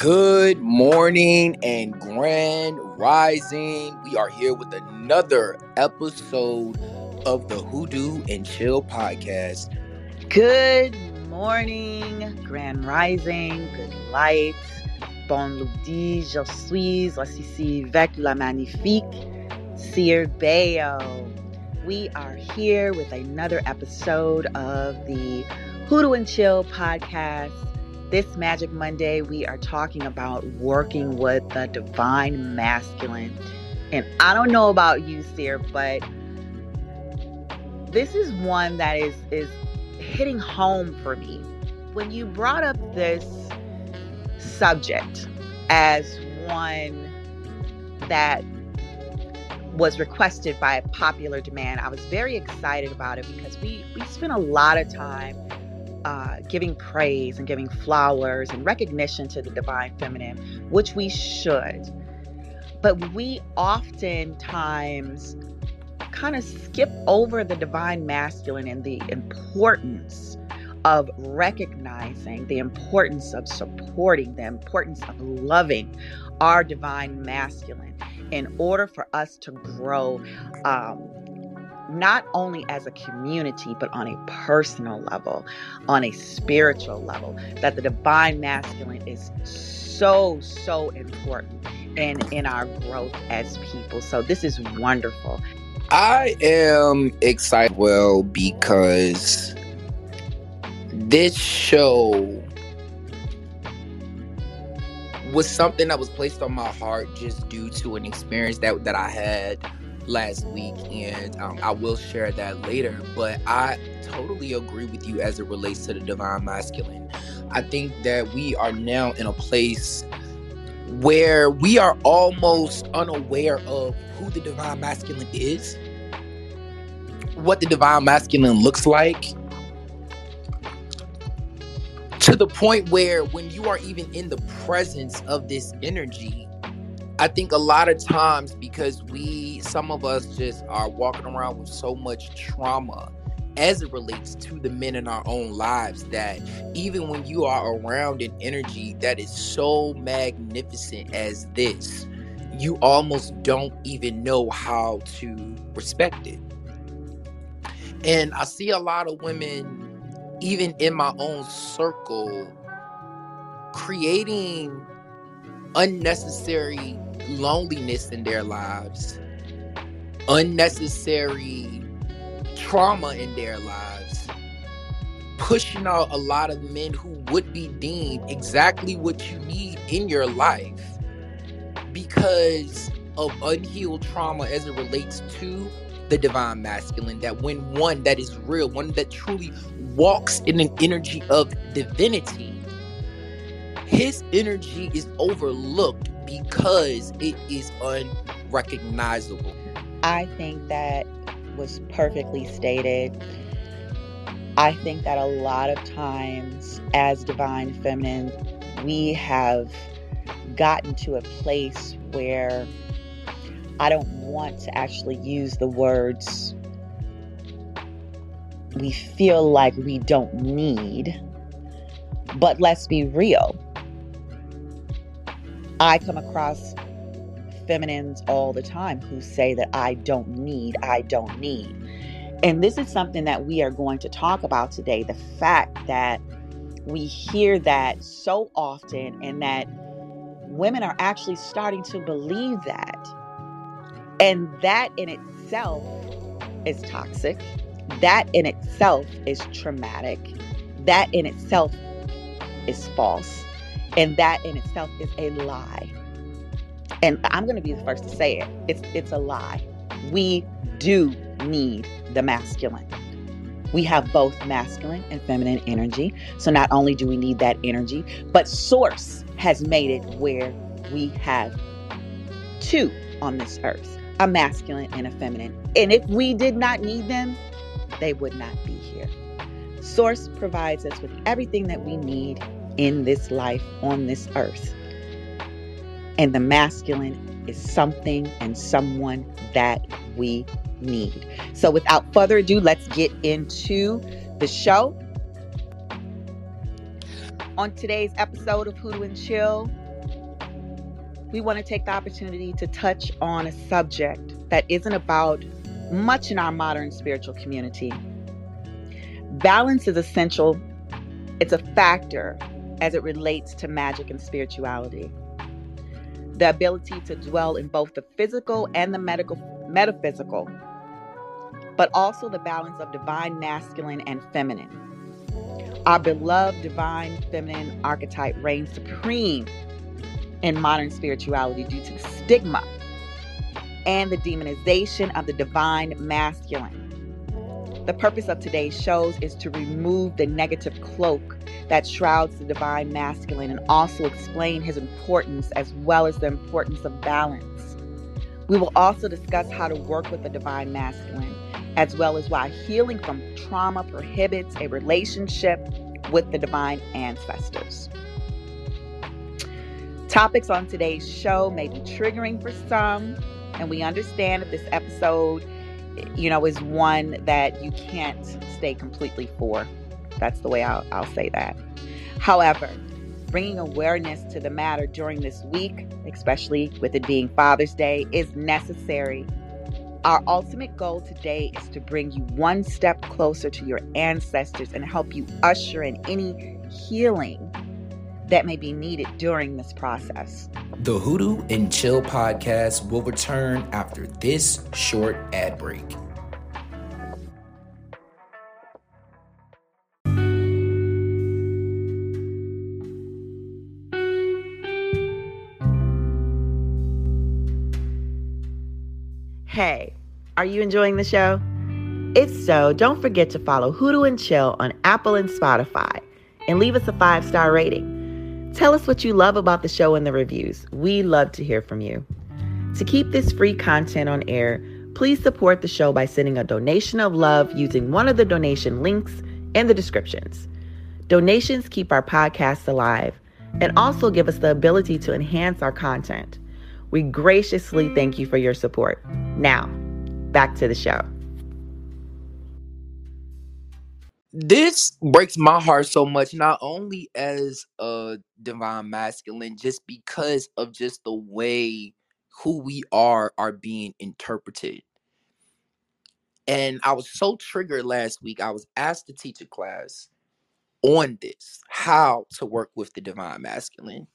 Good morning and grand rising. We are here with another episode of the Hoodoo and Chill podcast. Good morning, grand rising, good light. Bon lundi, je suis ici avec la magnifique Sir Bayo. We are here with another episode of the Hoodoo and Chill podcast. This Magic Monday, we are talking about working with the divine masculine. And I don't know about you, Sir, but this is one that is is hitting home for me. When you brought up this subject as one that was requested by popular demand, I was very excited about it because we we spent a lot of time uh, giving praise and giving flowers and recognition to the divine feminine, which we should. But we oftentimes kind of skip over the divine masculine and the importance of recognizing the importance of supporting, the importance of loving our divine masculine in order for us to grow um, not only as a community, but on a personal level, on a spiritual level, that the divine masculine is so, so important in, in our growth as people. So this is wonderful. I am excited, well, because this show was something that was placed on my heart just due to an experience that, that I had last week, and um, I will share that later. But I totally agree with you as it relates to the divine masculine. I think that we are now in a place where we are almost unaware of who the divine masculine is, what the divine masculine looks like, to the point where when you are even in the presence of this energy, I think a lot of times because we, some of us just are walking around with so much trauma as it relates to the men in our own lives that even when you are around an energy that is so magnificent as this, you almost don't even know how to respect it. And I see a lot of women, even in my own circle, creating unnecessary loneliness in their lives, unnecessary trauma in their lives, pushing out a lot of men who would be deemed exactly what you need in your life because of unhealed trauma as it relates to the divine masculine that when one that is real one that truly walks in an energy of divinity his energy is overlooked because it is unrecognizable. I think that was perfectly stated. I think that a lot of times as divine feminine, we have gotten to a place where I don't want to actually use the words we feel like we don't need. But let's be real. I come across feminines all the time who say that I don't need, I don't need. And this is something that we are going to talk about today the fact that we hear that so often and that women are actually starting to believe that. And that in itself is toxic. That in itself is traumatic. That in itself is false. And that in itself is a lie. And I'm going to be the first to say it. It's it's a lie. We do need the masculine. We have both masculine and feminine energy. So not only do we need that energy, but source has made it where we have two on this earth, a masculine and a feminine. And if we did not need them, they would not be here. Source provides us with everything that we need in this life on this earth. And the masculine is something and someone that we need. So, without further ado, let's get into the show. On today's episode of Hoodoo and Chill, we want to take the opportunity to touch on a subject that isn't about much in our modern spiritual community. Balance is essential, it's a factor as it relates to magic and spirituality. The ability to dwell in both the physical and the medical, metaphysical, but also the balance of divine masculine and feminine. Our beloved divine feminine archetype reigns supreme in modern spirituality due to the stigma and the demonization of the divine masculine. The purpose of today's shows is to remove the negative cloak that shrouds the divine masculine and also explain his importance as well as the importance of balance. We will also discuss how to work with the divine masculine, as well as why healing from trauma prohibits a relationship with the divine ancestors. Topics on today's show may be triggering for some, and we understand that this episode, you know, is one that you can't stay completely for. That's the way I'll, I'll say that. However, bringing awareness to the matter during this week, especially with it being Father's Day, is necessary. Our ultimate goal today is to bring you one step closer to your ancestors and help you usher in any healing that may be needed during this process. The Hoodoo and Chill podcast will return after this short ad break. Hey, are you enjoying the show? If so, don't forget to follow Hoodoo and Chill on Apple and Spotify and leave us a five star rating. Tell us what you love about the show in the reviews. We love to hear from you. To keep this free content on air, please support the show by sending a donation of love using one of the donation links in the descriptions. Donations keep our podcasts alive and also give us the ability to enhance our content. We graciously thank you for your support. Now, back to the show. This breaks my heart so much not only as a divine masculine just because of just the way who we are are being interpreted. And i was so triggered last week i was asked to teach a class on this how to work with the divine masculine.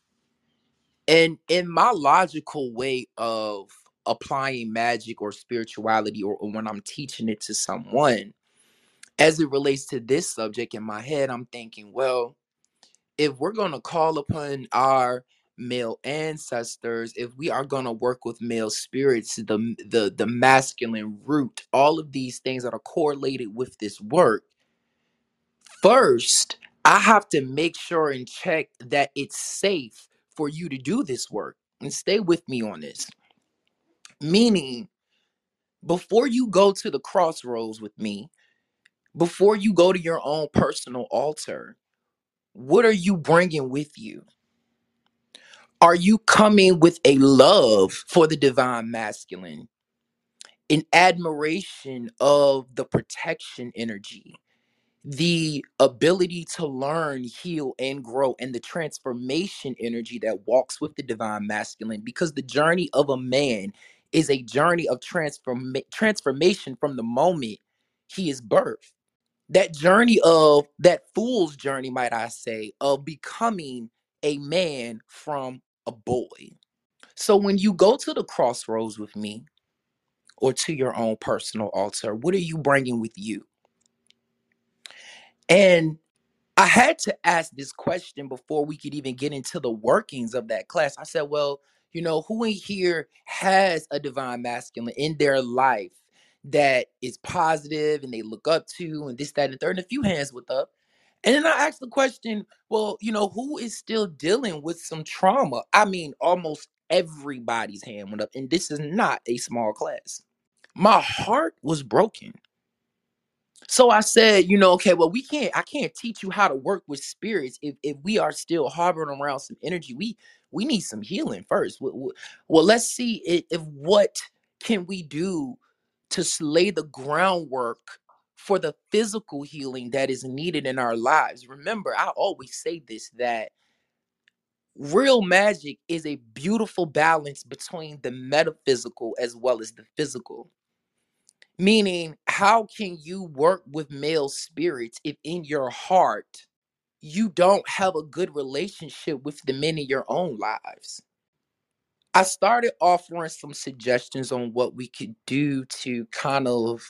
And in my logical way of applying magic or spirituality or, or when i'm teaching it to someone as it relates to this subject in my head, I'm thinking, well, if we're going to call upon our male ancestors, if we are going to work with male spirits, the the the masculine root, all of these things that are correlated with this work, first, I have to make sure and check that it's safe for you to do this work. And stay with me on this. Meaning, before you go to the crossroads with me, before you go to your own personal altar, what are you bringing with you? Are you coming with a love for the divine masculine, an admiration of the protection energy, the ability to learn, heal, and grow, and the transformation energy that walks with the divine masculine? Because the journey of a man is a journey of transform- transformation from the moment he is birthed that journey of that fool's journey, might I say, of becoming a man from a boy. So when you go to the crossroads with me or to your own personal altar, what are you bringing with you? And I had to ask this question before we could even get into the workings of that class. I said, well, you know, who in here has a divine masculine in their life that is positive and they look up to and this, that, and third. And a few hands with up. And then I asked the question, well, you know, who is still dealing with some trauma? I mean, almost everybody's hand went up. And this is not a small class. My heart was broken. So I said, you know, okay, well, we can't, I can't teach you how to work with spirits if, if we are still harboring around some energy. We we need some healing first. Well, well let's see if, if what can we do to lay the groundwork for the physical healing that is needed in our lives. Remember, I always say this that real magic is a beautiful balance between the metaphysical as well as the physical. Meaning, how can you work with male spirits if in your heart you don't have a good relationship with the men in your own lives? I started offering some suggestions on what we could do to kind of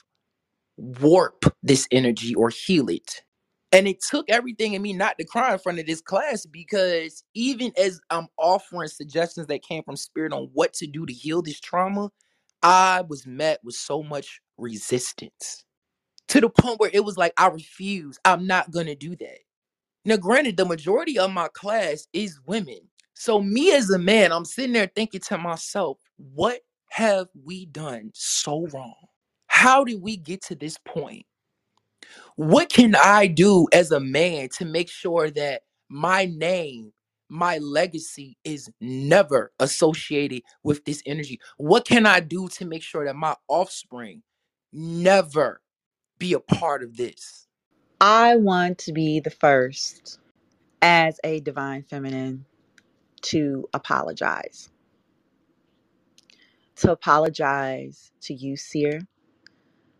warp this energy or heal it. And it took everything in me not to cry in front of this class because even as I'm offering suggestions that came from spirit on what to do to heal this trauma, I was met with so much resistance to the point where it was like, I refuse. I'm not going to do that. Now, granted, the majority of my class is women. So, me as a man, I'm sitting there thinking to myself, what have we done so wrong? How did we get to this point? What can I do as a man to make sure that my name, my legacy is never associated with this energy? What can I do to make sure that my offspring never be a part of this? I want to be the first as a divine feminine to apologize. To apologize to you, Seer.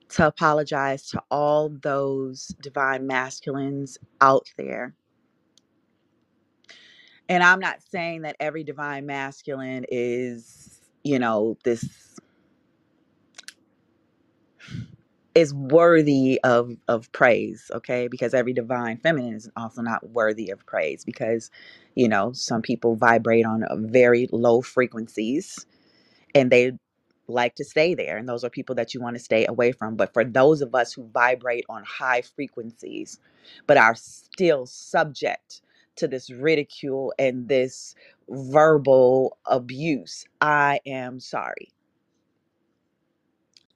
To apologize to all those divine masculines out there. And I'm not saying that every divine masculine is, you know, this is worthy of of praise okay? Because every divine feminine is also not worthy of praise because you know some people vibrate on very low frequencies and they like to stay there and those are people that you want to stay away from. But for those of us who vibrate on high frequencies but are still subject to this ridicule and this verbal abuse i am sorry.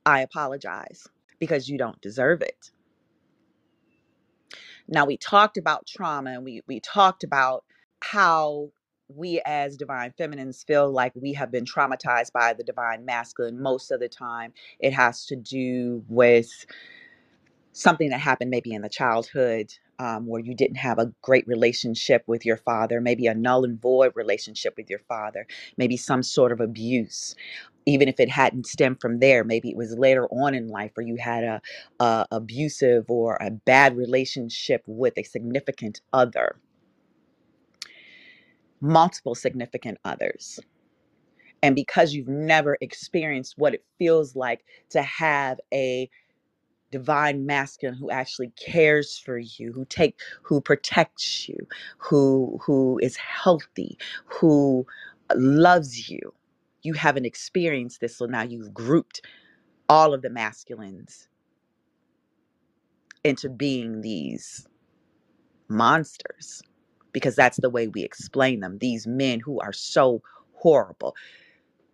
I apologize because you don't deserve it Now we talked about trauma and we we talked about how we as divine feminines feel like we have been traumatized by the divine masculine most of the time. It has to do with something that happened maybe in the childhood um, where you didn't have a great relationship with your father, maybe a null and void relationship with your father, maybe some sort of abuse. Even if it hadn't stemmed from there, maybe it was later on in life where you had a, a abusive or a bad relationship with a significant other, multiple significant others. And because you've never experienced what it feels like to have a divine masculine who actually cares for you who take who protects you who who is healthy who uh, loves you. You haven't experienced this so now you've grouped all of the masculines into being these monsters because that's the way we explain them these men who are so horrible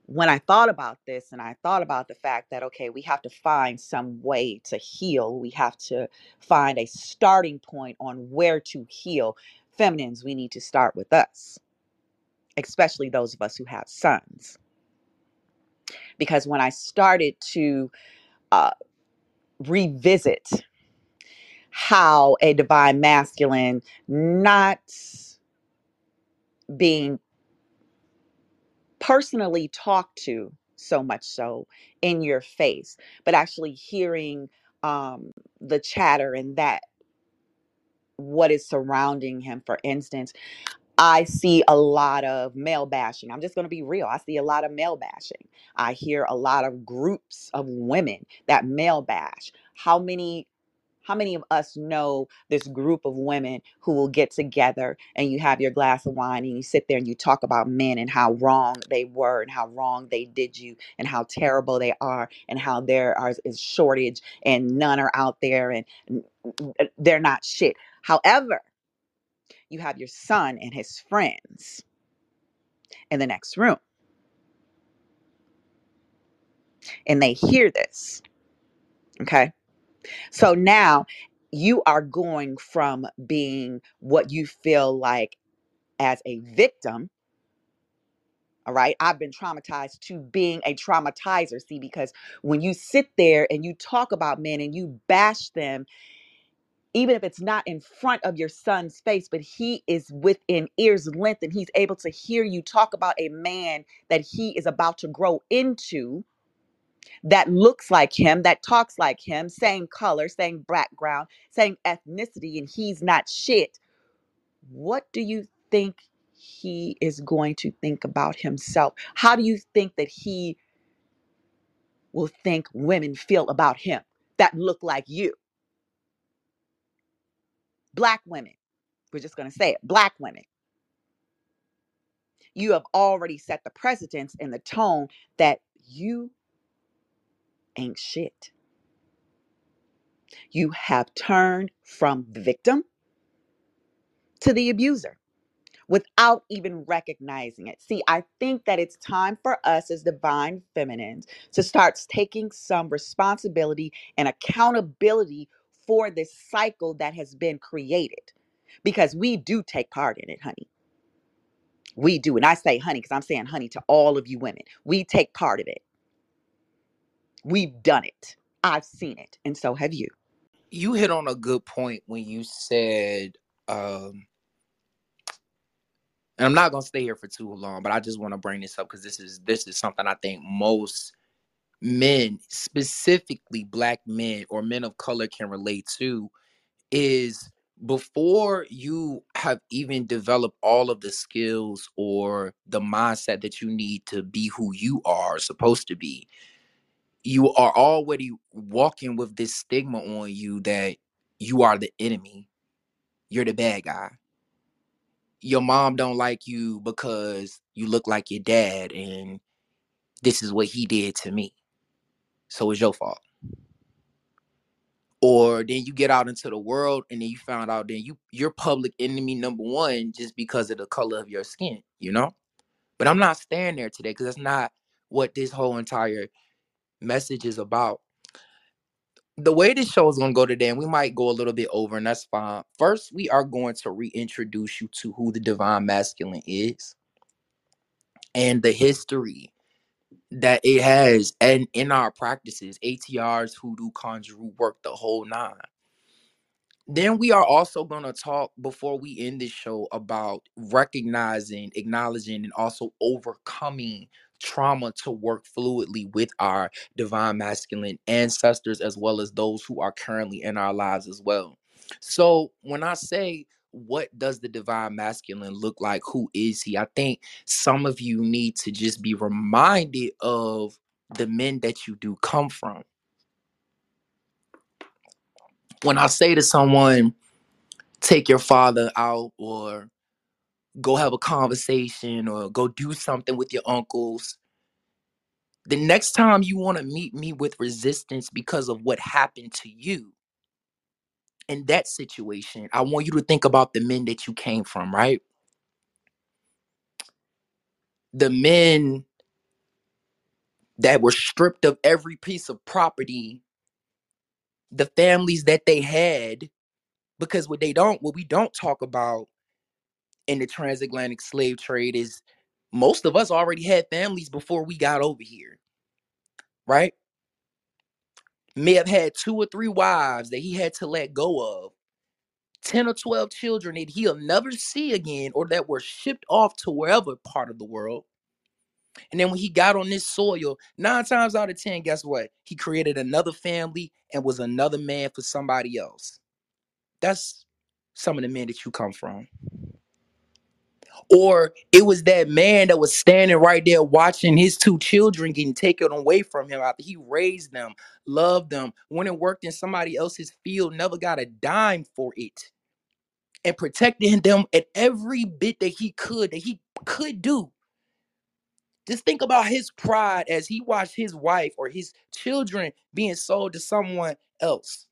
when I thought about this and I thought about the fact that, okay, we have to find some way to heal, we have to find a starting point on where to heal. Feminines, we need to start with us, especially those of us who have sons. Because when I started to uh, revisit how a divine masculine not being personally talked to so much so in your face but actually hearing um the chatter and that what is surrounding him for instance i see a lot of male bashing. I'm just going to be real i see a lot of male bashing. I hear a lot of groups of women that male bash. How many how many of us know this group of women who will get together and you have your glass of wine and you sit there and you talk about men and how wrong they were and how wrong they did you and how terrible they are and how there are, is shortage and none are out there and they're not shit. However, you have your son and his friends in the next room and they hear this. Okay. So now you are going from being what you feel like as a victim all right i've been traumatized to being a traumatizer see because when you sit there and you talk about men and you bash them even if it's not in front of your son's face, but he is within ear's length and he's able to hear you talk about a man that he is about to grow into that looks like him, that talks like him, same color, same background, same ethnicity, and he's not shit. What do you think he is going to think about himself? How do you think that he will think women feel about him that look like you? Black women. We're just going to say it. Black women you have already set the precedence and the tone that you ain't shit. You have turned from the victim to the abuser without even recognizing it. See, I think that it's time for us as divine feminines to start taking some responsibility and accountability for this cycle that has been created because we do take part in it, honey. We do. And I say honey because I'm saying honey to all of you women. We take part of it We've done it. I've seen it, and so have you. You hit on a good point when you said, um, and I'm not gonna stay here for too long, but I just want to bring this up because this is this is something I think most men, specifically black men or men of color, can relate to. Is before you have even developed all of the skills or the mindset that you need to be who you are supposed to be you are already walking with this stigma on you that you are the enemy. You're the bad guy. Your mom don't like you because you look like your dad and this is what he did to me. So it's your fault. Or then you get out into the world and then you found out then you you're public enemy number one just because of the color of your skin you know? But i'm not staying there today because that's not what this whole entire message is about the way this show is going to go today, and we might go a little bit over, and that's fine. First, we are going to reintroduce you to who the divine masculine is and the history that it has, and in our practices, ATRs, hoodoo, conjure, work the whole nine. Then we are also going to talk before we end this show about recognizing, acknowledging, and also overcoming trauma to work fluidly with our divine masculine ancestors as well as those who are currently in our lives as well. So, when I say what does the divine masculine look like? Who is he? I think some of you need to just be reminded of the men that you do come from. When I say to someone, take your father out or go have a conversation or go do something with your uncles. The next time you want to meet me with resistance because of what happened to you in that situation, I want you to think about the men that you came from, right? The men that were stripped of every piece of property, the families that they had, because what they don't, what we don't talk about in the transatlantic slave trade is most of us already had families before we got over here, right? May have had two or three wives that he had to let go of, 10 or 12 children that he'll never see again or that were shipped off to wherever part of the world. And then when he got on this soil, nine times out of 10, guess what? He created another family and was another man for somebody else. That's some of the men that you come from. Or it was that man that was standing right there watching his two children getting taken away from him after he raised them, loved them, went and worked in somebody else's field, never got a dime for it, and protecting them at every bit that he could, that he could do. Just think about his pride as he watched his wife or his children being sold to someone else.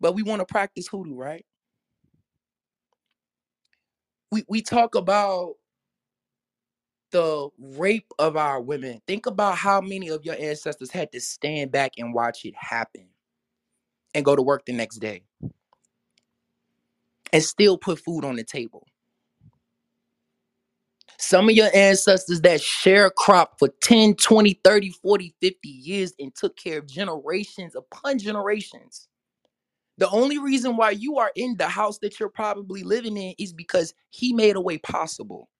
But we want to practice hoodoo, right? We we talk about the rape of our women. Think about how many of your ancestors had to stand back and watch it happen and go to work the next day and still put food on the table. Some of your ancestors that share crop for 10, 20, 30, 40, 50 years and took care of generations upon generations. The only reason why you are in the house that you're probably living in is because he made a way possible.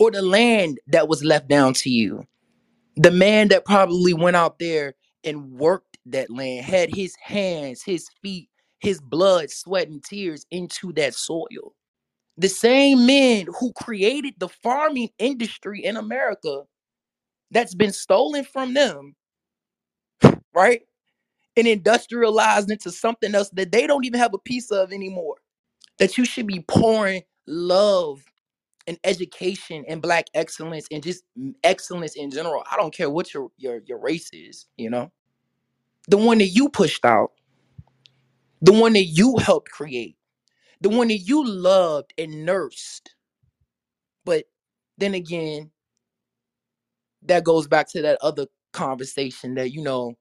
Or the land that was left down to you. The man that probably went out there and worked that land, had his hands, his feet, his blood, sweat, and tears into that soil. The same men who created the farming industry in America that's been stolen from them, right? And industrialized into something else that they don't even have a piece of anymore. That you should be pouring love and education and black excellence and just excellence in general. I don't care what your your your race is, you know. The one that you pushed out, the one that you helped create, the one that you loved and nursed. But then again, that goes back to that other conversation that you know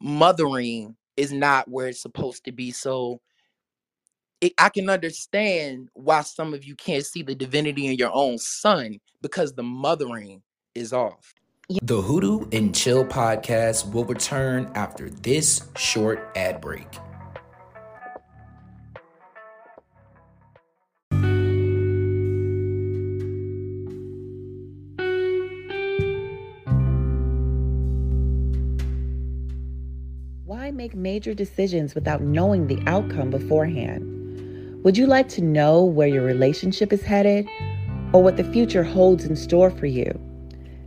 mothering is not where it's supposed to be so it, i can understand why some of you can't see the divinity in your own son because the mothering is off. The hoodoo and chill podcast will return after this short ad break major decisions without knowing the outcome beforehand? Would you like to know where your relationship is headed or what the future holds in store for you?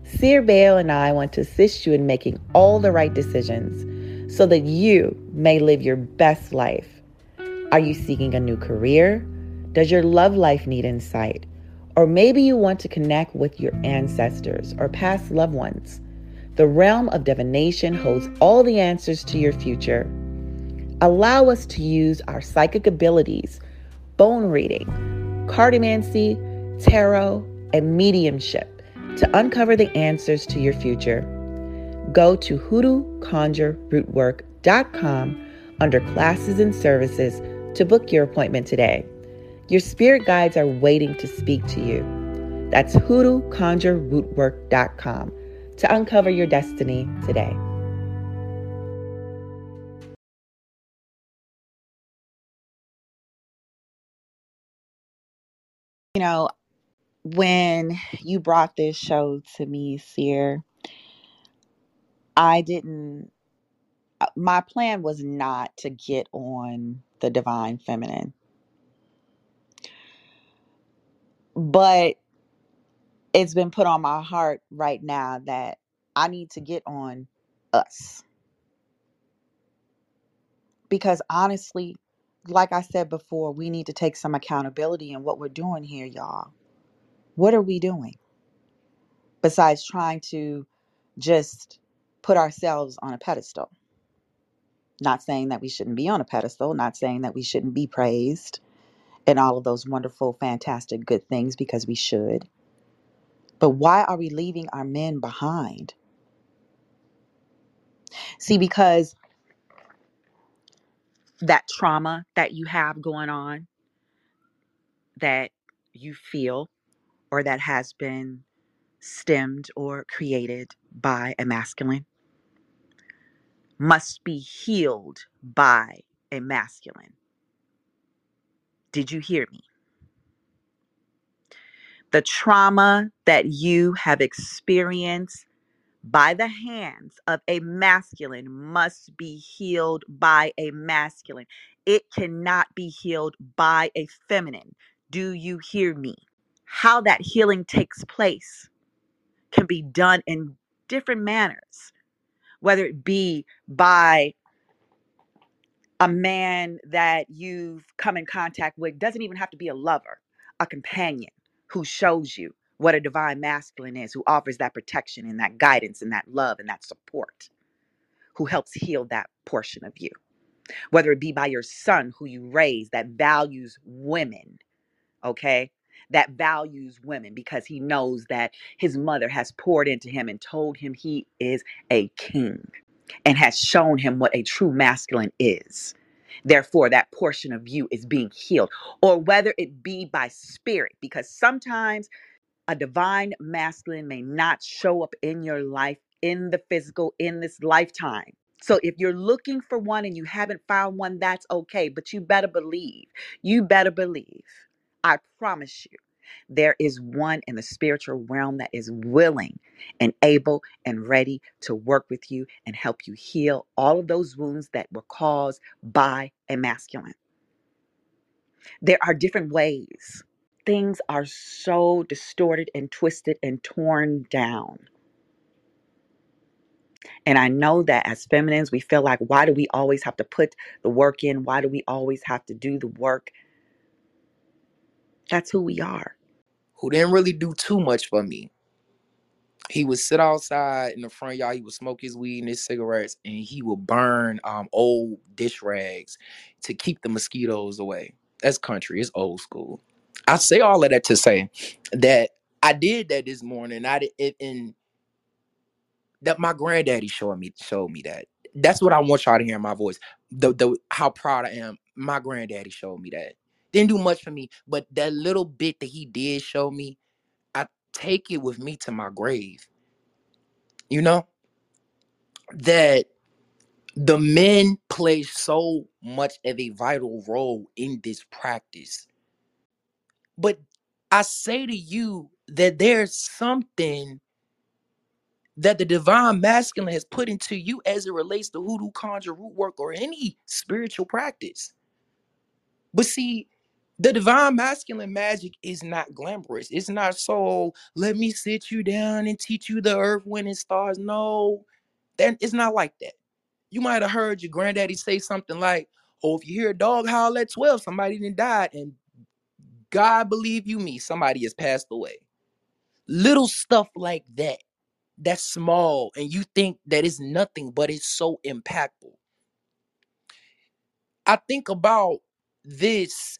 Seer Bale and I want to assist you in making all the right decisions so that you may live your best life. Are you seeking a new career? Does your love life need insight? Or maybe you want to connect with your ancestors or past loved ones. The realm of divination holds all the answers to your future. Allow us to use our psychic abilities, bone reading, cartomancy, tarot, and mediumship to uncover the answers to your future. Go to hoodooconjurerootwork.com under classes and services to book your appointment today. Your spirit guides are waiting to speak to you. That's hoodooconjurerootwork.com to uncover your destiny today. You know, when you brought this show to me, Seer, I didn't, uh, my plan was not to get on the divine feminine. But it's been put on my heart right now that I need to get on us. Because honestly, like I said before, we need to take some accountability in what we're doing here, y'all. What are we doing besides trying to just put ourselves on a pedestal? Not saying that we shouldn't be on a pedestal, not saying that we shouldn't be praised and all of those wonderful, fantastic, good things because we should. But why are we leaving our men behind? See, because that trauma that you have going on, that you feel, or that has been stemmed or created by a masculine, must be healed by a masculine. Did you hear me? The trauma that you have experienced by the hands of a masculine must be healed by a masculine. It cannot be healed by a feminine. Do you hear me? How that healing takes place can be done in different manners, whether it be by a man that you've come in contact with, doesn't even have to be a lover, a companion who shows you what a divine masculine is, who offers that protection and that guidance and that love and that support, who helps heal that portion of you. Whether it be by your son who you raise that values women, okay? That values women because he knows that his mother has poured into him and told him he is a king and has shown him what a true masculine is. Therefore, that portion of you is being healed, or whether it be by spirit, because sometimes a divine masculine may not show up in your life in the physical in this lifetime so if you're looking for one and you haven't found one, that's okay. But you better believe. You better believe. I promise you. There is one in the spiritual realm that is willing and able and ready to work with you and help you heal all of those wounds that were caused by a masculine. There are different ways. Things are so distorted and twisted and torn down And I know that as feminines, we feel like, why do we always have to put the work in? Why do we always have to do the work? That's who we are. Who didn't really do too much for me. He would sit outside in the front yard. He would smoke his weed and his cigarettes, and he would burn um, old dish rags to keep the mosquitoes away. That's country. It's old school. I say all of that to say that I did that this morning. I did, and that my granddaddy showed me showed me that. That's what I want y'all to hear in my voice. The the how proud I am. My granddaddy showed me that. Didn't do much for me, but that little bit that he did show me, I take it with me to my grave. You know that the men play so much of a vital role in this practice. But I say to you that there's something that the divine masculine has put into you as it relates to hoodoo, conjure, root work, or any spiritual practice. But see, the divine masculine magic is not glamorous. It's not so, let me sit you down and teach you the earth, wind, and stars. No, that it's not like that. You might have heard your granddaddy say something like, oh, if you hear a dog howl at 12, somebody didn't died. And God believe you me, somebody has passed away. Little stuff like that that's small and you think that it's nothing, but it's so impactful. I think about this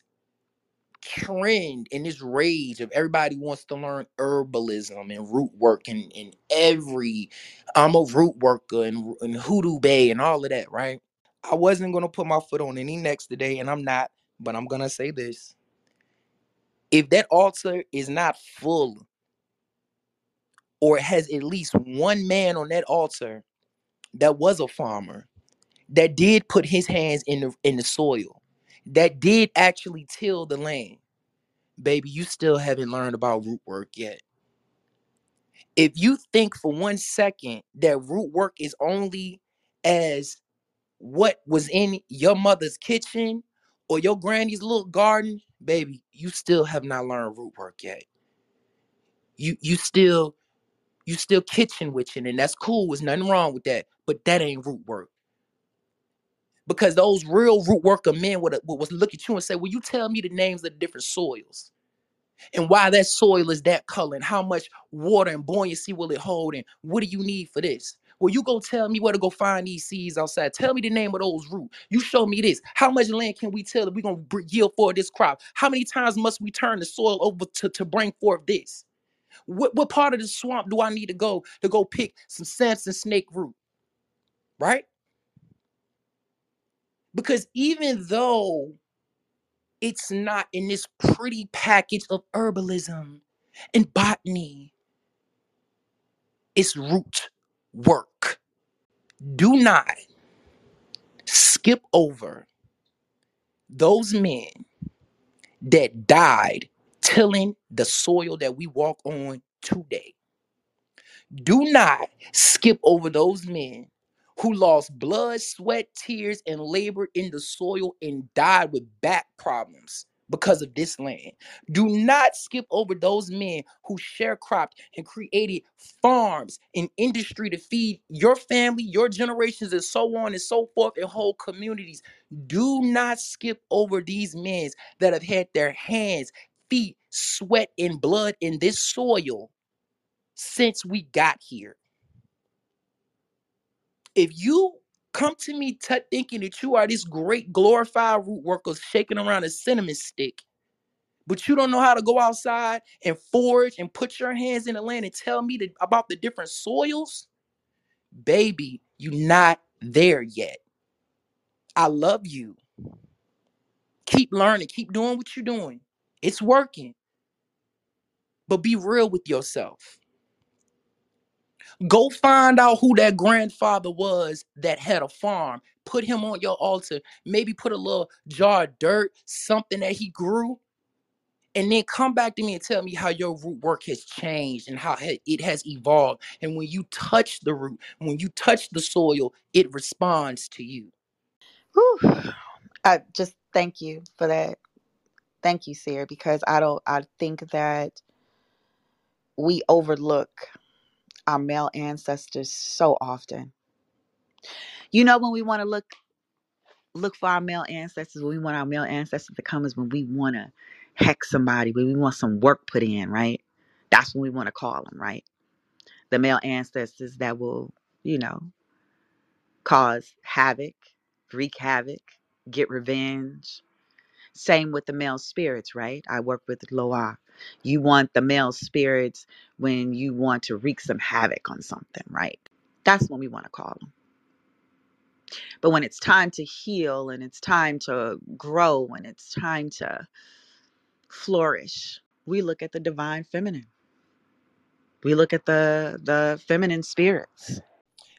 trend and this rage of everybody wants to learn herbalism and root work and, and every I'm a root worker and, and hoodoo bay and all of that, right? I wasn't gonna put my foot on any necks today, and I'm not, but I'm gonna say this. If that altar is not full or has at least one man on that altar that was a farmer that did put his hands in the in the soil, that did actually till the land, baby, you still haven't learned about root work yet. If you think for one second that root work is only as what was in your mother's kitchen or your granny's little garden, baby, you still have not learned root work yet. You you still you still kitchen witching, and that's cool. There's nothing wrong with that, but that ain't root work. Because those real root worker men would would was look at you and say, "Will you tell me the names of the different soils and why that soil is that color and how much water and buoyancy will it hold and what do you need for this?" Well, you go tell me where to go find these seeds outside. Tell me the name of those roots. You show me this. How much land can we tell that we're gonna yield for this crop? How many times must we turn the soil over to, to bring forth this? What, what part of the swamp do I need to go to go pick some Samson snake root? Right? Because even though it's not in this pretty package of herbalism and botany. It's root work. Do not skip over those men that died tilling the soil that we walk on today. Do not skip over those men who lost blood, sweat, tears, and labored in the soil and died with back problems because of this land. Do not skip over those men who sharecropped and created farms and industry to feed your family, your generations, and so on and so forth, and whole communities. Do not skip over these men that have had their hands, feet, sweat, and blood in this soil since we got here. If you come to me t- thinking that you are this great glorified root worker shaking around a cinnamon stick, but you don't know how to go outside and forage and put your hands in the land and tell me about the different soils, baby, you're not there yet. I love you. Keep learning, keep doing what you're doing. It's working. But be real with yourself. Go find out who that grandfather was that had a farm. Put him on your altar. Maybe put a little jar of dirt, something that he grew, and then come back to me and tell me how your root work has changed and how it has evolved. And when you touch the root, when you touch the soil, it responds to you. Whew. I just thank you for that. Thank you, Sarah, because I don't I think that we overlook our male ancestors so often. You know when we want to look look for our male ancestors, when we want our male ancestors to come is when we want to hex somebody, when we want some work put in, right? That's when we want to call them, right? The male ancestors that will, you know, cause havoc, wreak havoc, get revenge. Same with the male spirits, right? I work with Loa. You want the male spirits when you want to wreak some havoc on something, right? That's when we want to call them. But when it's time to heal and it's time to grow and it's time to flourish, we look at the divine feminine. We look at the the feminine spirits.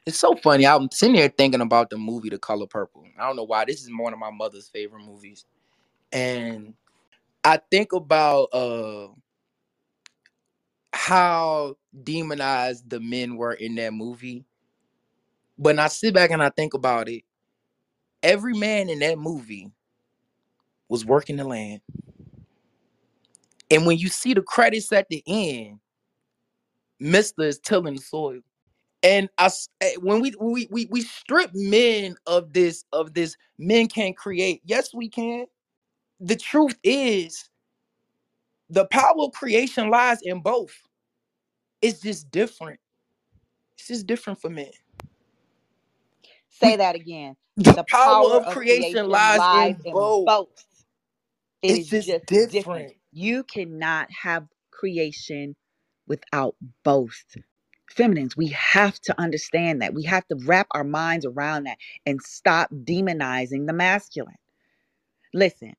It's so funny. I'm sitting here thinking about the movie The Color Purple. I don't know why. This is one of my mother's favorite movies. And I think about uh how demonized the men were in that movie. But I sit back and I think about it, every man in that movie was working the land. And when you see the credits at the end, Mister is tilling the soil. And I, eh, when we we we we strip men of this of this, men can't create. Yes, we can. The truth is, the power of creation lies in both. It's just different. It's just different for men. Say that again. The, the power, power, of, of creation, creation, lies, lies in, in both. both. It it's just, just different. different. You cannot have creation without both feminines. We have to understand that. We have to wrap our minds around that and stop demonizing the masculine. Listen,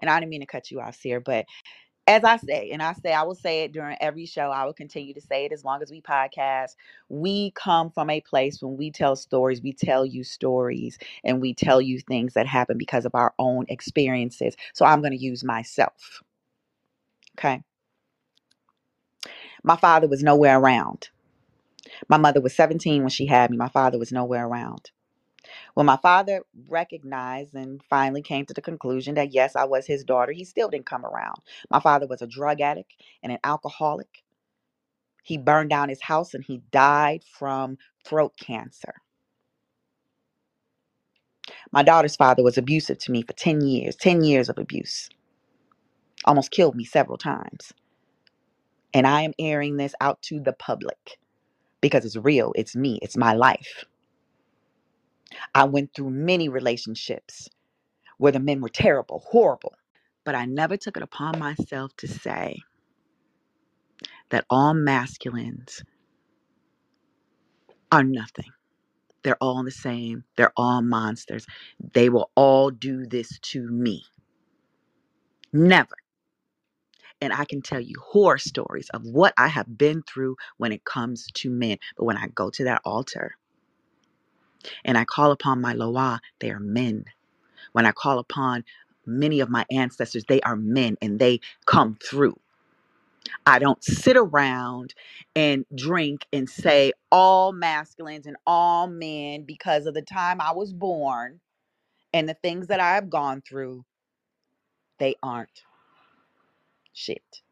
and I didn't mean to cut you off, here, but as I say, and I say, I will say it during every show, I will continue to say it as long as we podcast. We come from a place when we tell stories, we tell you stories, and we tell you things that happen because of our own experiences. So I'm going to use myself. Okay. My father was nowhere around. My mother was 17 when she had me. My father was nowhere around. When my father recognized and finally came to the conclusion that yes, I was his daughter, he still didn't come around. My father was a drug addict and an alcoholic. He burned down his house and he died from throat cancer. My daughter's father was abusive to me for 10 years, 10 years of abuse. Almost killed me several times. And I am airing this out to the public because it's real. It's me. It's my life. I went through many relationships where the men were terrible, horrible, but I never took it upon myself to say that all masculines are nothing. They're all the same. They're all monsters. They will all do this to me. Never. And I can tell you horror stories of what I have been through when it comes to men. But when I go to that altar and I call upon my Loa, they are men. When I call upon many of my ancestors, they are men and they come through. I don't sit around and drink and say all masculines and all men because of the time I was born and the things that I have gone through. They aren't shit.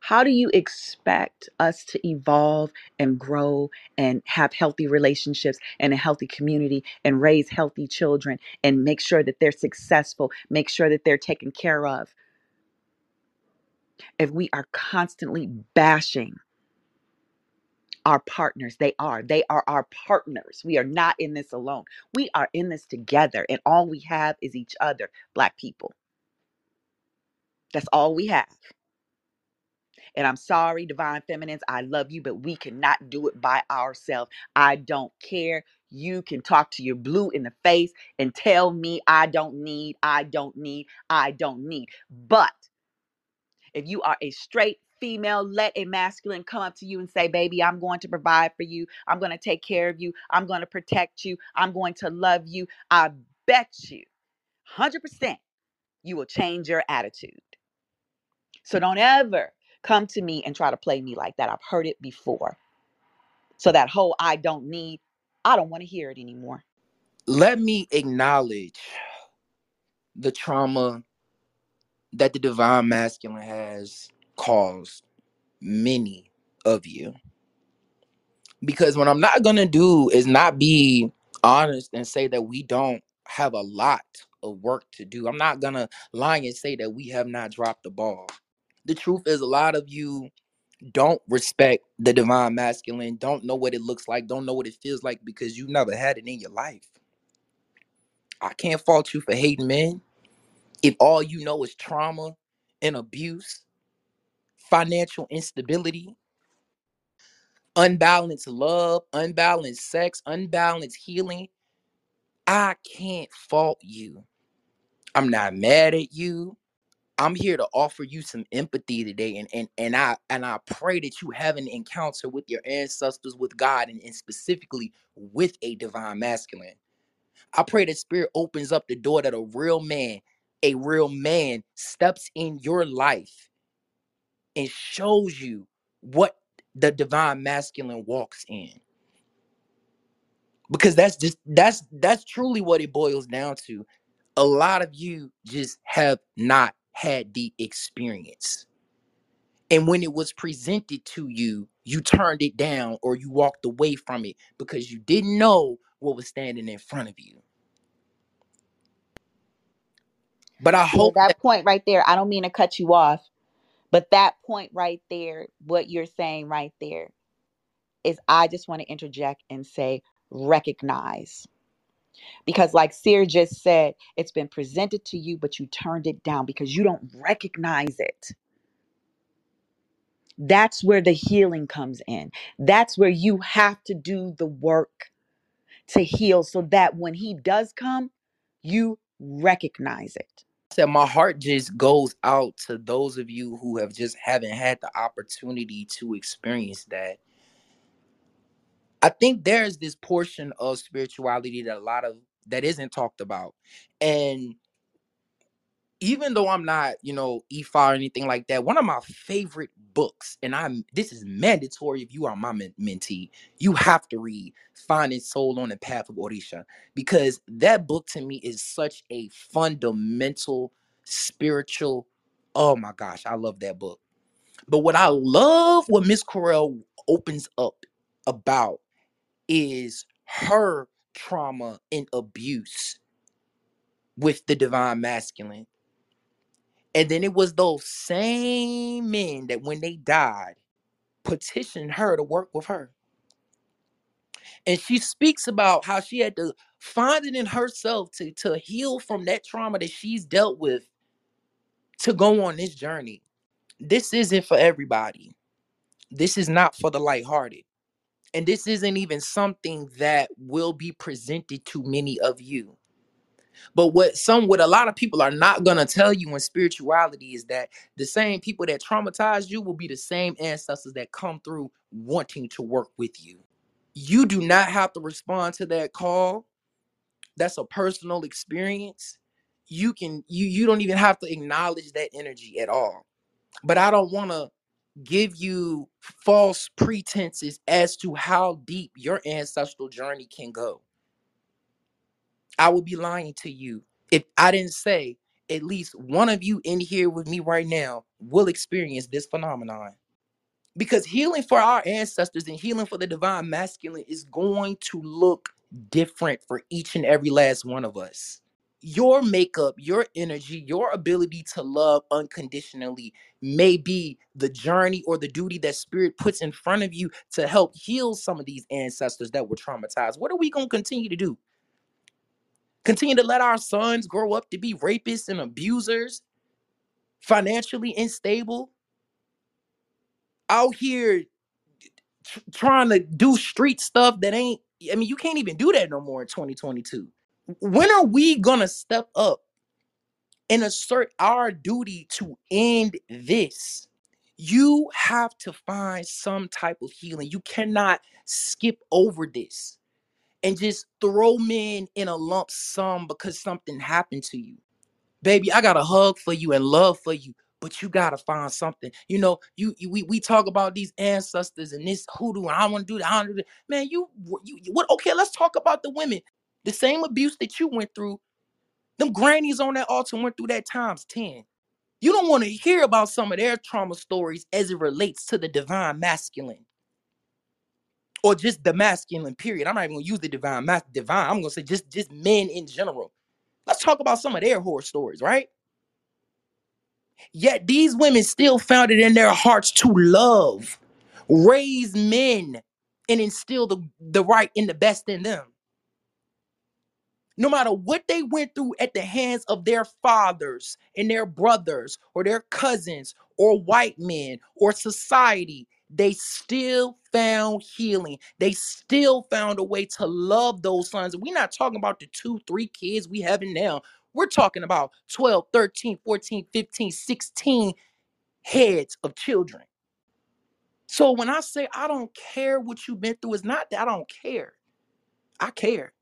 How do you expect us to evolve and grow and have healthy relationships and a healthy community and raise healthy children and make sure that they're successful, make sure that they're taken care of? If we are constantly bashing our partners, they are. They are our partners. We are not in this alone. We are in this together, and all we have is each other, Black people. That's all we have. And I'm sorry, divine feminines, I love you, but we cannot do it by ourselves. I don't care. You can talk to your blue in the face and tell me I don't need, I don't need, I don't need. But if you are a straight female, let a masculine come up to you and say, Baby, I'm going to provide for you. I'm going to take care of you. I'm going to protect you. I'm going to love you. I bet you 100% you will change your attitude. So don't ever come to me and try to play me like that. I've heard it before. So that whole I don't need, I don't want to hear it anymore. Let me acknowledge the trauma that the divine masculine has caused many of you. Because what I'm not gonna do is not be honest and say that we don't have a lot of work to do. I'm not gonna lie and say that we have not dropped the ball. The truth is, a lot of you don't respect the divine masculine, don't know what it looks like, don't know what it feels like because you never had it in your life. I can't fault you for hating men if all you know is trauma and abuse, financial instability, unbalanced love, unbalanced sex, unbalanced healing. I can't fault you. I'm not mad at you. I'm here to offer you some empathy today and and and I and I pray that you have an encounter with your ancestors with God and, and specifically with a divine masculine. I pray that spirit opens up the door that a real man, a real man steps in your life and shows you what the divine masculine walks in. Because that's just that's that's truly what it boils down to. A lot of you just have not had the experience. And when it was presented to you, you turned it down or you walked away from it because you didn't know what was standing in front of you. But I Yeah, hope that that point right there, I don't mean to cut you off, but that point right there, what you're saying right there, is I just want to interject and say, recognize. Because, like Seer just said, it's been presented to you, but you turned it down because you don't recognize it. That's where the healing comes in. That's where you have to do the work to heal so that when he does come, you recognize it. said my heart just goes out to those of you who have just haven't had the opportunity to experience that. I think there's this portion of spirituality that a lot of that isn't talked about. And even though I'm not, you know, Ifá or anything like that, one of my favorite books, and I'm this is mandatory if you are my men- mentee, you have to read Finding Soul on the Path of Orisha because that book to me is such a fundamental spiritual. Oh my gosh, I love that book. But what I love what Miss Correal opens up about is her trauma and abuse with the divine masculine And then it was those same men that when they died petitioned her to work with her. And she speaks about how she had to find it in herself to, to heal from that trauma that she's dealt with to go on this journey. This isn't for everybody. This is not for the lighthearted. And this isn't even something that will be presented to many of you. But what some what a lot of people are not gonna tell you in spirituality is that the same people that traumatized you will be the same ancestors that come through wanting to work with you. You do not have to respond to that call. That's a personal experience. You can you you don't even have to acknowledge that energy at all. But I don't want to give you false pretenses as to how deep your ancestral journey can go I would be lying to you if I didn't say at least one of you in here with me right now will experience this phenomenon. Because healing for our ancestors and healing for the divine masculine is going to look different for each and every last one of us. Your makeup, your energy, your ability to love unconditionally may be the journey or the duty that spirit puts in front of you to help heal some of these ancestors that were traumatized. What are we going to continue to do? Continue to let our sons grow up to be rapists and abusers, financially unstable, out here tr- trying to do street stuff that ain't I mean, you can't even do that no more in 2022. When are we gonna step up and assert our duty to end this? You have to find some type of healing. You cannot skip over this and just throw men in a lump sum because something happened to you. Baby, I got a hug for you and love for you, but you gotta find something. You know, you, you we, we talk about these ancestors and this hoodoo, and I want to do that. To. Man, you you what? Okay, let's talk about the women. The same abuse that you went through, them grannies on that altar went through that times ten. You don't want to hear about some of their trauma stories as it relates to the divine masculine or just the masculine period. I'm not even gonna use the divine mas- divine. I'm gonna say just just men in general. Let's talk about some of their horror stories, right? Yet these women still found it in their hearts to love, raise men, and instill the, the right and the best in them. No matter what they went through at the hands of their fathers and their brothers or their cousins or white men or society, they still found healing. They still found a way to love those sons. We're not talking about the two, three kids we having now. We're talking about 12, 13, 14, 15, 16 heads of children. So when I say I don't care what you've been through, it's not that I don't care. I care.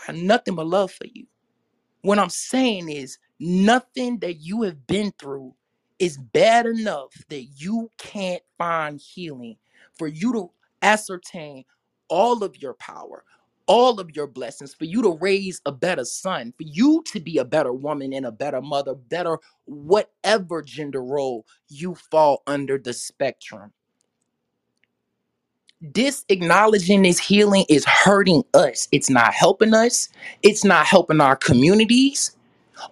I have nothing but love for you. What I'm saying is nothing that you have been through is bad enough that you can't find healing for you to ascertain all of your power, all of your blessings, for you to raise a better son, for you to be a better woman and a better mother, better whatever gender role you fall under the spectrum. This acknowledging this healing is hurting us. It's not helping us. It's not helping our communities.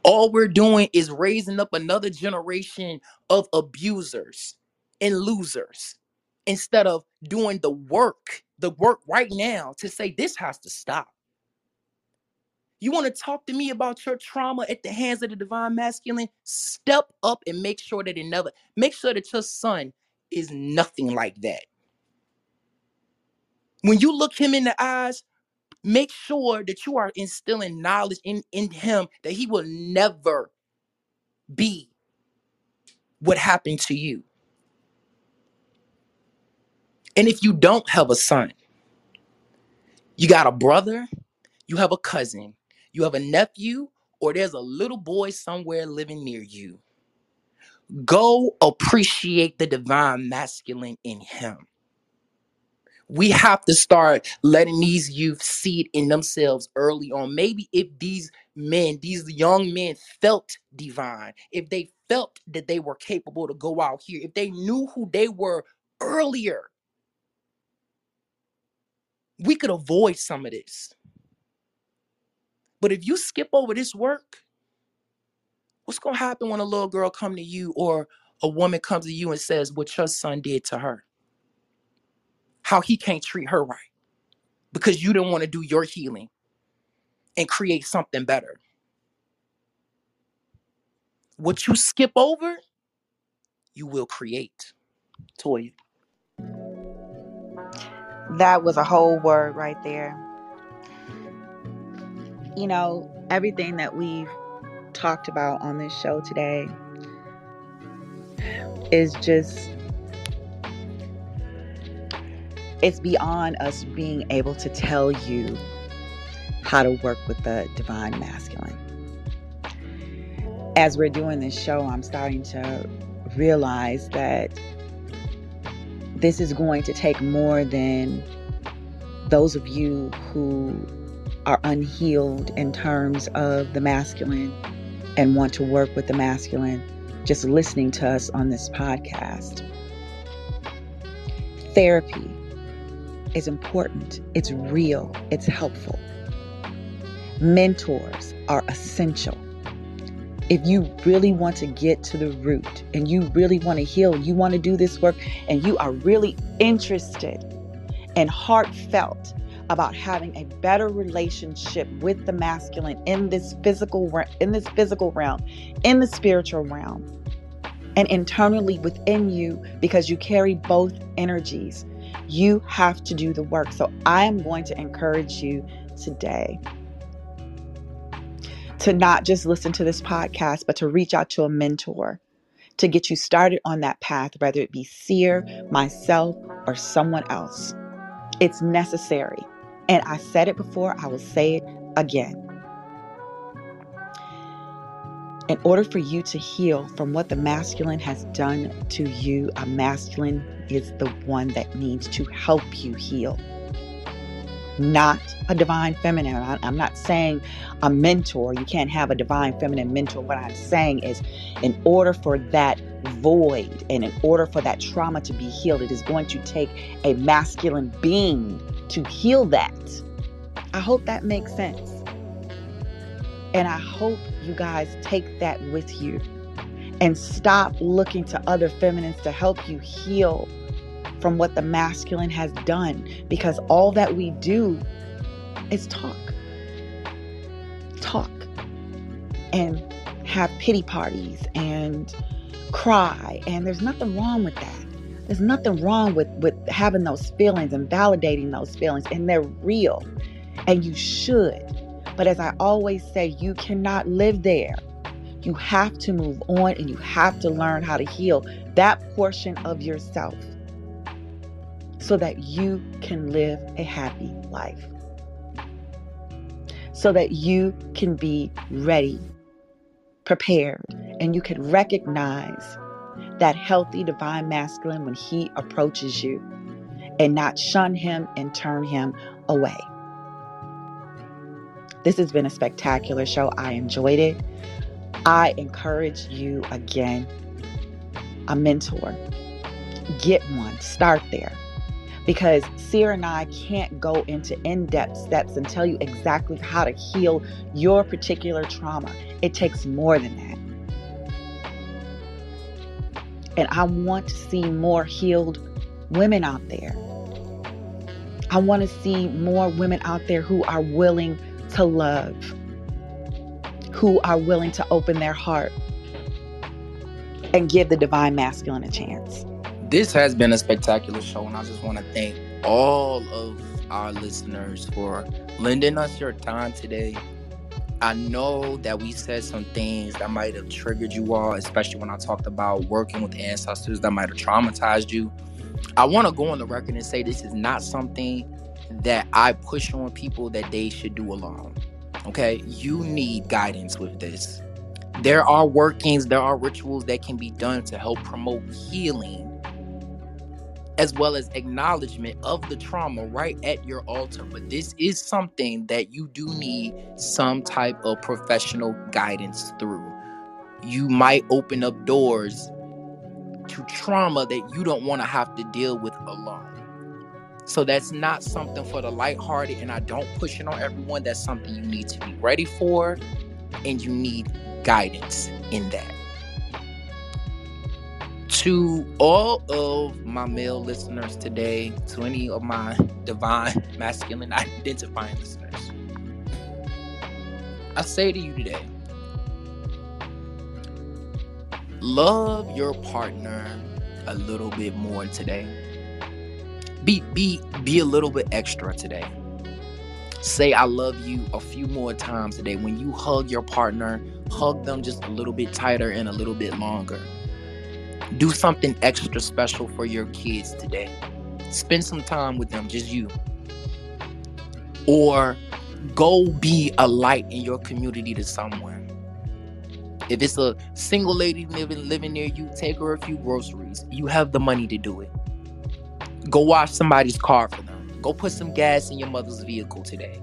All we're doing is raising up another generation of abusers and losers instead of doing the work, the work right now to say this has to stop. You want to talk to me about your trauma at the hands of the divine masculine? Step up and make sure that it never, make sure that your son is nothing like that. When you look him in the eyes, make sure that you are instilling knowledge in, in him that he will never be what happened to you. And if you don't have a son, you got a brother, you have a cousin, you have a nephew, or there's a little boy somewhere living near you. Go appreciate the divine masculine in him. We have to start letting these youth see it in themselves early on. Maybe if these men, these young men felt divine, if they felt that they were capable to go out here, if they knew who they were earlier, we could avoid some of this. But if you skip over this work, what's going to happen when a little girl come to you or a woman comes to you and says what your son did to her? How he can't treat her right because you didn't want to do your healing and create something better. What you skip over, you will create. Toya. That was a whole word right there. You know, everything that we've talked about on this show today is just it's beyond us being able to tell you how to work with the divine masculine. As we're doing this show, I'm starting to realize that this is going to take more than those of you who are unhealed in terms of the masculine and want to work with the masculine just listening to us on this podcast. Therapy is important, it's real, it's helpful. Mentors are essential. If you really want to get to the root and you really want to heal, you want to do this work, and you are really interested and heartfelt about having a better relationship with the masculine in this physical in this physical realm, in the spiritual realm, and internally within you because you carry both energies You have to do the work. So I am going to encourage you today to not just listen to this podcast, but to reach out to a mentor to get you started on that path, whether it be Seer, myself, or someone else. It's necessary. And I said it before, I will say it again. In order for you to heal from what the masculine has done to you, a masculine is the one that needs to help you heal not a divine feminine. I, am not saying a mentor. You can't have a divine feminine mentor. What I'm saying is, in order for that void and in order for that trauma to be healed, it is going to take a masculine being to heal that. I hope that makes sense. And I hope you guys take that with you and stop looking to other feminines to help you heal from what the masculine has done because all that we do is talk. Talk and have pity parties and cry. And there's nothing wrong with that. There's nothing wrong with, with having those feelings and validating those feelings, and they're real. And you should. But as I always say, you cannot live there. You have to move on and you have to learn how to heal that portion of yourself so that you can live a happy life. So that you can be ready, prepared, and you can recognize that healthy divine masculine when he approaches you and not shun him and turn him away. This has been a spectacular show. I enjoyed it. I encourage you again a mentor. Get one, start there because Seer and I can't go into in depth steps and tell you exactly how to heal your particular trauma. It takes more than that. And I want to see more healed women out there. I want to see more women out there who are willing to love, who are willing to open their heart and give the divine masculine a chance this has been a spectacular show, and I just want to thank all of our listeners for lending us your time today. I know that we said some things that might have triggered you all, especially when I talked about working with ancestors that might have traumatized you. I want to go on the record and say this is not something that I push on people that they should do alone. Okay, you need guidance with this. There are workings, there are rituals that can be done to help promote healing as well as acknowledgement of the trauma right at your altar. But this is something that you do need some type of professional guidance through. You might open up doors to trauma that you don't want to have to deal with alone. So that's not something for the lighthearted, and I don't push it on everyone. That's something you need to be ready for, and you need guidance in that to all of my male listeners today, to any of my divine masculine identifying listeners, I say to you today love your partner a little bit more today. Be be be a little bit extra today. Say I love you a few more times today. When you hug your partner, hug them just a little bit tighter and a little bit longer do something extra special for your kids today. Spend some time with them, just you. Or go be a light in your community to someone. If it's a single lady living living near you, take her a few groceries. You have the money to do it. Go wash somebody's car for them. Go put some gas in your mother's vehicle today.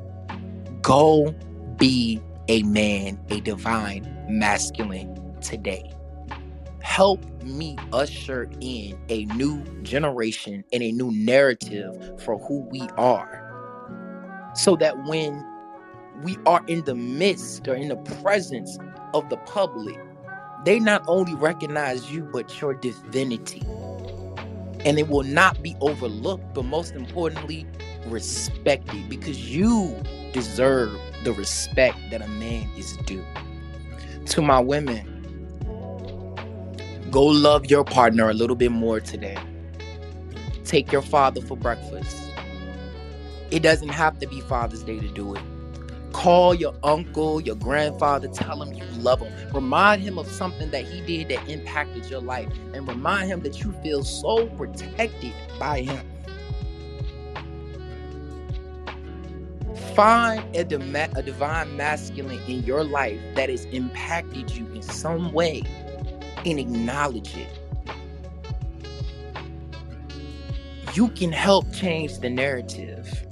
Go be a man, a divine masculine today help me usher in a new generation and a new narrative for who we are. So that when we are in the midst or in the presence of the public, they not only recognize you, but your divinity. And it will not be overlooked, but most importantly, respected because you deserve the respect that a man is due. To my women, Go love your partner a little bit more today. Take your father for breakfast. It doesn't have to be Father's Day to do it. Call your uncle, your grandfather, tell him you love him. Remind him of something that he did that impacted your life, and remind him that you feel so protected by him. Find a, a divine masculine in your life that has impacted you in some way and acknowledge it. You can help change the narrative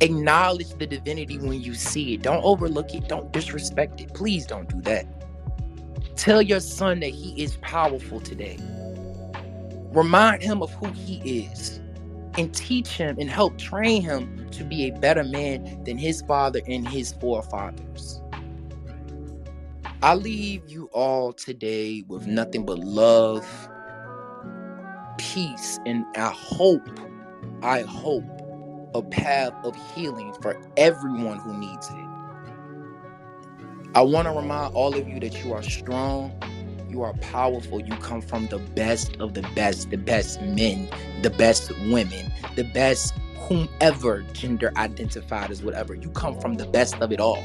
acknowledge the divinity when you see it. Don't overlook it. Don't disrespect it. Please don't do that. Tell your son that he is powerful today. Remind him of who he is and teach him and help train him to be a better man than his father and his forefathers. I leave you all today with nothing but love, peace, and I hope, I hope a path of healing for everyone who needs it. I want to remind all of you that you are strong, you are powerful, you come from the best of the best, the best men, the best women, the best whomever gender identified as whatever. You come from the best of it all.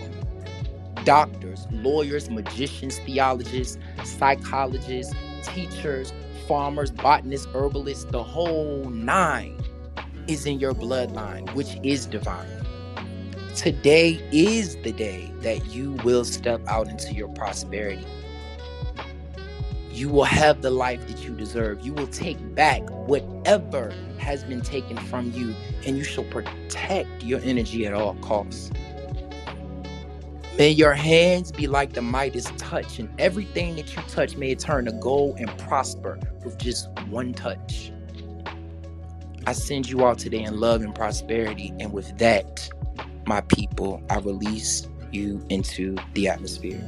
Doctors, lawyers, magicians, theologists, psychologists, teachers, farmers, botanists, herbalists, the whole nine is in your bloodline, which is divine. Today is the day that you will step out into your prosperity. You will have the life that you deserve. You will take back whatever has been taken from you, and you shall protect your energy at all costs. May your hands be like the Midas touch, and everything that you touch may turn to gold and prosper with just one touch. I send you all today in love and prosperity. And with that, my people, I release you into the atmosphere.